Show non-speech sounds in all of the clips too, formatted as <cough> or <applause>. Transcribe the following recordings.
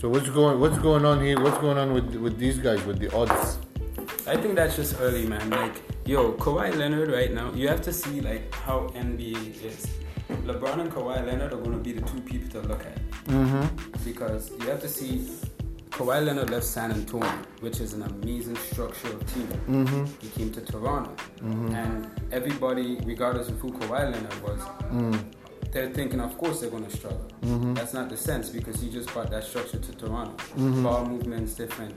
So what's going what's going on here? What's going on with with these guys with the odds? I think that's just early, man. Like, yo, Kawhi Leonard right now, you have to see like how NBA is. LeBron and Kawhi Leonard are going to be the two people to look at Mm-hmm. because you have to see Kawhi Leonard left San Antonio, which is an amazing structural team. Mm-hmm. He came to Toronto, and everybody, regardless of who Kawhi Leonard was, Mm. They're thinking, of course, they're going to struggle. Mm-hmm. That's not the sense because he just brought that structure to Toronto. Ball movement's different.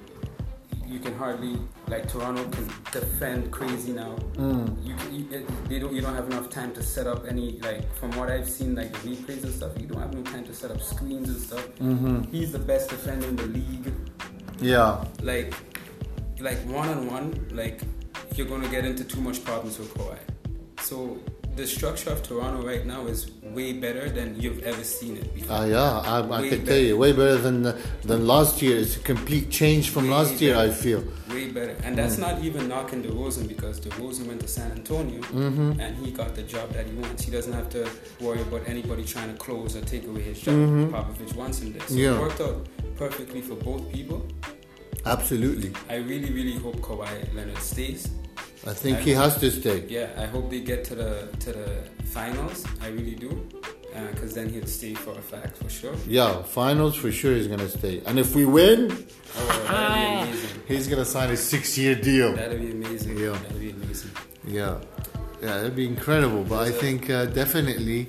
You can hardly like Toronto can defend crazy now. Mm. You, can, you it- they don't you don't have enough time to set up any like from what I've seen like the replays and stuff. You don't have no time to set up screens and stuff. Mm-hmm. He's the best defender in the league. Yeah. Like like one on one, like you're gonna get into too much problems with Kawhi. So the structure of Toronto right now is way better than you've ever seen it before. Uh, yeah, I, I can tell you, way better than than last year. It's a complete change from Way last year. I feel. Way better. And that's not even knocking DeRozan because DeRozan went to San Antonio Mm-hmm. and he got the job that he wants. He doesn't have to worry about anybody trying to close or take away his job. Popovich wants him there. So Mm-hmm. Yeah. it worked out perfectly for both people. Absolutely, I really, really hope Kawhi Leonard stays. I think he has to stay. Yeah, I hope they get to the to the finals. I really do. Because then he'll stay for a fact, for sure. Yeah, finals for sure. He's gonna stay, and if we win, Oh, that'd be amazing. he's gonna sign a six-year deal. That'd be amazing. Yeah. That'd be amazing. Yeah, yeah, that'd be incredible. But I think uh, definitely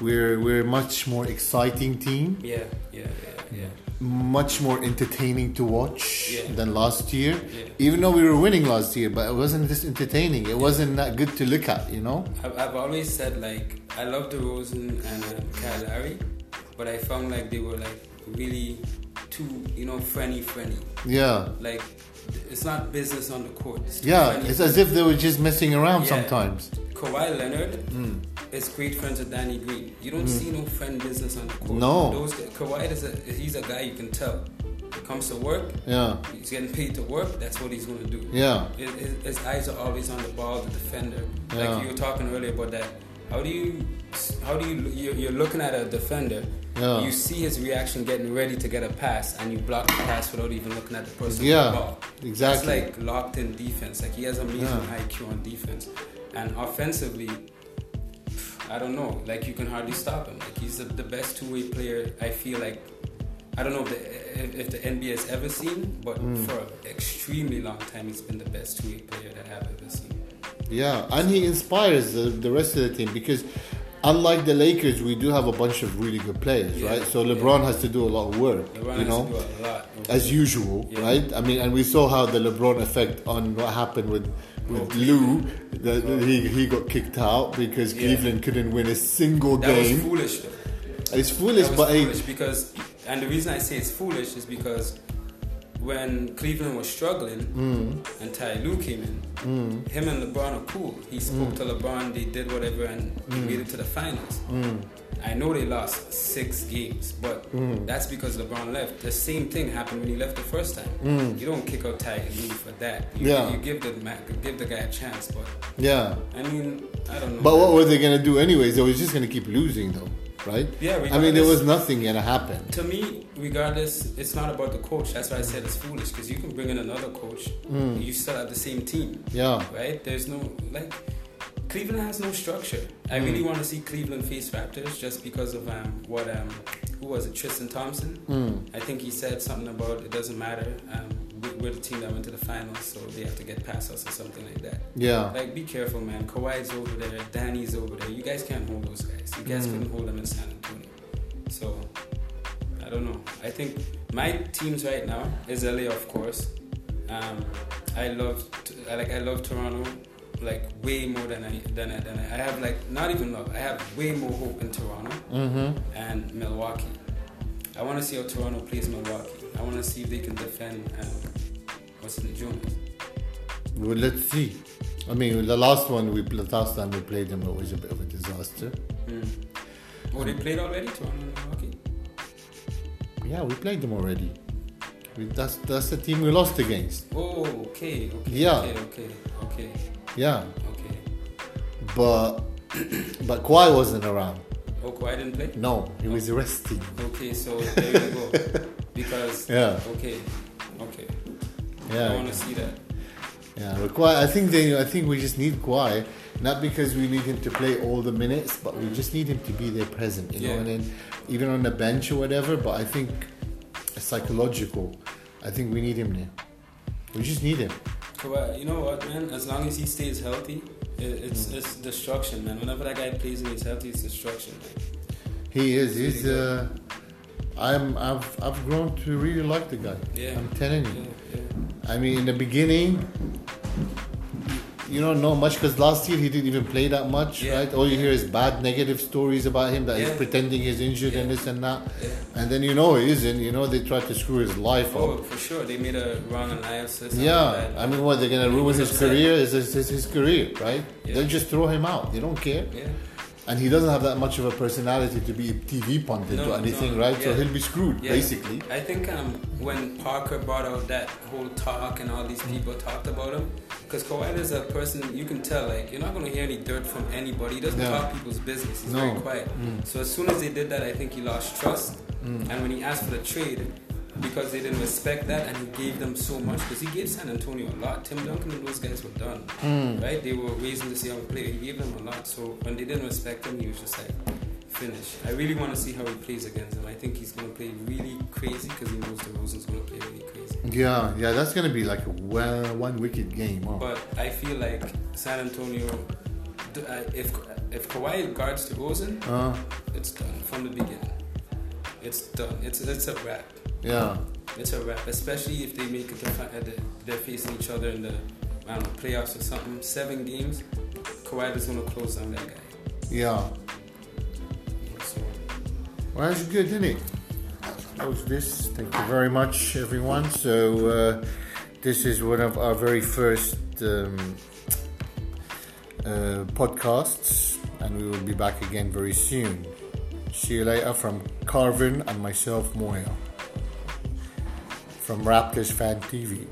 we're we're a much more exciting team, Yeah, yeah, yeah, yeah. Much more entertaining to watch Yeah. than last year. Yeah. Even though we were winning last year, but it wasn't just entertaining. It wasn't that good to look at, you know. I've, I've always said like I love DeRozan and uh, Kyle Lowry, but I found like they were like really too you know friendly friendly. Yeah, Like it's not business on the court. It's yeah. friendly. It's as if they were just messing around Yeah. sometimes. Kawhi Leonard Mm. Is great friends with Danny Green. You don't mm-hmm. see no friend business on the court. No. Those Kawhi is a he's a guy you can tell. He comes to work. Yeah, He's getting paid to work. That's what he's gonna do. yeah, His, his- eyes are always on the ball, the defender. Yeah. Like you were talking earlier about that. How do you, how do you, you're, looking at a defender, Yeah. you see his reaction getting ready to get a pass, and you block the pass without even looking at the person Yeah, the ball. exactly. That's like locked in defense. Like he has amazing Yeah. IQ on defense, and offensively, I don't know. Like you can hardly stop him. Like he's the, the best two way player. I feel like. I don't know if the, if, if the NBA has ever seen, but Hmm. for an extremely long time, he's been the best two way player that I've ever seen. Yeah, and he inspires the, the rest of the team because unlike the Lakers, we do have a bunch of really good players, Yeah, right? So LeBron has to do a lot of work, LeBron you has know, to do a lot. as usual, Yeah. right? I mean, and we saw how the LeBron effect on what happened with with Oh, Lue, that he he got kicked out because Yeah. Cleveland couldn't win a single that was game. foolish. Though. It's foolish, was but foolish because, and the reason I say it's foolish is because when Cleveland was struggling Mm. and Ty Lue came in, him and LeBron are cool. He spoke Mm. to LeBron, they did whatever, and they made it to the finals. Mm. I know they lost six games, but Mm. that's because LeBron left. The same thing happened when he left the first time. You don't kick out Ty Lue for that. You, Mm. Yeah. you give the give the guy a chance, but yeah. I mean, I don't know. But what were they gonna do anyways? They were just gonna keep losing, though, right? Yeah, I mean, there was nothing gonna happen. to me, regardless, it's not about the coach. That's why I said it's foolish because you can bring in another coach, you still have the same team, Yeah. right? There's no like Cleveland has no structure. I really want to see Cleveland face Raptors just because of um, what um, who was it? Tristan Thompson. Mm. I think he said something about it doesn't matter. Um, we're the team that went to the finals, so they have to get past us or something like that. Yeah. Like, be careful, man. Kawhi's over there, Danny's over there. You guys can't hold those guys. You guys Mm. couldn't hold them in San Antonio. So, I don't know. I think my teams right now is LA, of course. Um, I love, I like, I love Toronto, like way more than I than I, than I, I have like not even love. I have way more hope in Toronto Mm-hmm. and Milwaukee. I want to see how Toronto plays Milwaukee. I want to see if they can defend. Um, what's in Jonas? Well, let's see. I mean, the last one we the last time we played them, it was a bit of a disaster. Mm. Oh, they played already, Toronto Yeah, we played them already. We, that's that's the team we lost against. Oh, okay, okay, Yeah. okay, okay, okay, Yeah, okay. but <clears throat> but Kawhi wasn't around. Oh, Kawhi didn't play. No, he was resting. Okay, so there you go. <laughs> because Yeah. okay, okay, I Yeah, want to see that. yeah. Kawhi, I think they, I think we just need Kawhi, not because we need him to play all the minutes, but we just need him to be there present, you know, Yeah. and then even on the bench or whatever. But I think psychological. I think we need him there. We just need him. Kawhi, you know what, man? As long as he stays healthy, it's Mm. it's destruction, man. Whenever that guy plays and he's healthy, it's destruction, man. He is. He's. Uh, I'm. I've. I've grown to really like the guy. Yeah. I'm telling you. yeah. I mean, in the beginning, you don't know much because last year he didn't even play that much, Yeah. right? All you hear is bad, negative stories about him that he's pretending he's injured and this and that. yeah. And then you know he isn't. You know they tried to screw his life up. Oh, up. for sure. They made a wrong analysis. Yeah. I mean, what they're gonna ruin his upset. career? Is his, is his career, right? Yeah. They'll just throw him out. They don't care, Yeah. And he doesn't have that much of a personality to be a TV pundit No, or anything, no, right? So he'll be screwed, Yeah. basically. I think um, when Parker brought out that whole talk and all these people talked about him, because Kawhi is a person you can tell like you're not going to hear any dirt from anybody. He doesn't No. talk people's business. He's No. very quiet. Mm. So as soon as they did that, I think he lost trust. Mm. And when he asked for the trade, because they didn't respect that, and he gave them so much, because he gave San Antonio a lot. Tim Duncan and those guys were done, Mm. right? They were raising this young player. He gave them a lot. So when they didn't respect him, he was just like, finish. I really want to see how he plays against them. I think he's going to play really crazy because he knows DeRozan's going to play really crazy. Yeah, yeah, that's gonna be like a well, one wicked game. Huh? But I feel like San Antonio, uh, if if Kawhi guards DeRozan, Uh, it's done from the beginning. It's done. It's it's a wrap. Yeah, It's a wrap, especially if they make it to fi- the, they're facing each other in the I don't know playoffs or something. Seven games, Kawhi is gonna close on that guy. yeah. So Well, that's good, didn't it? That was this. Thank you very much, everyone. So, uh, this is one of our very first um, uh, podcasts, and we will be back again very soon. See you later from Carvin and myself, Moya, from Raptors Fan TV.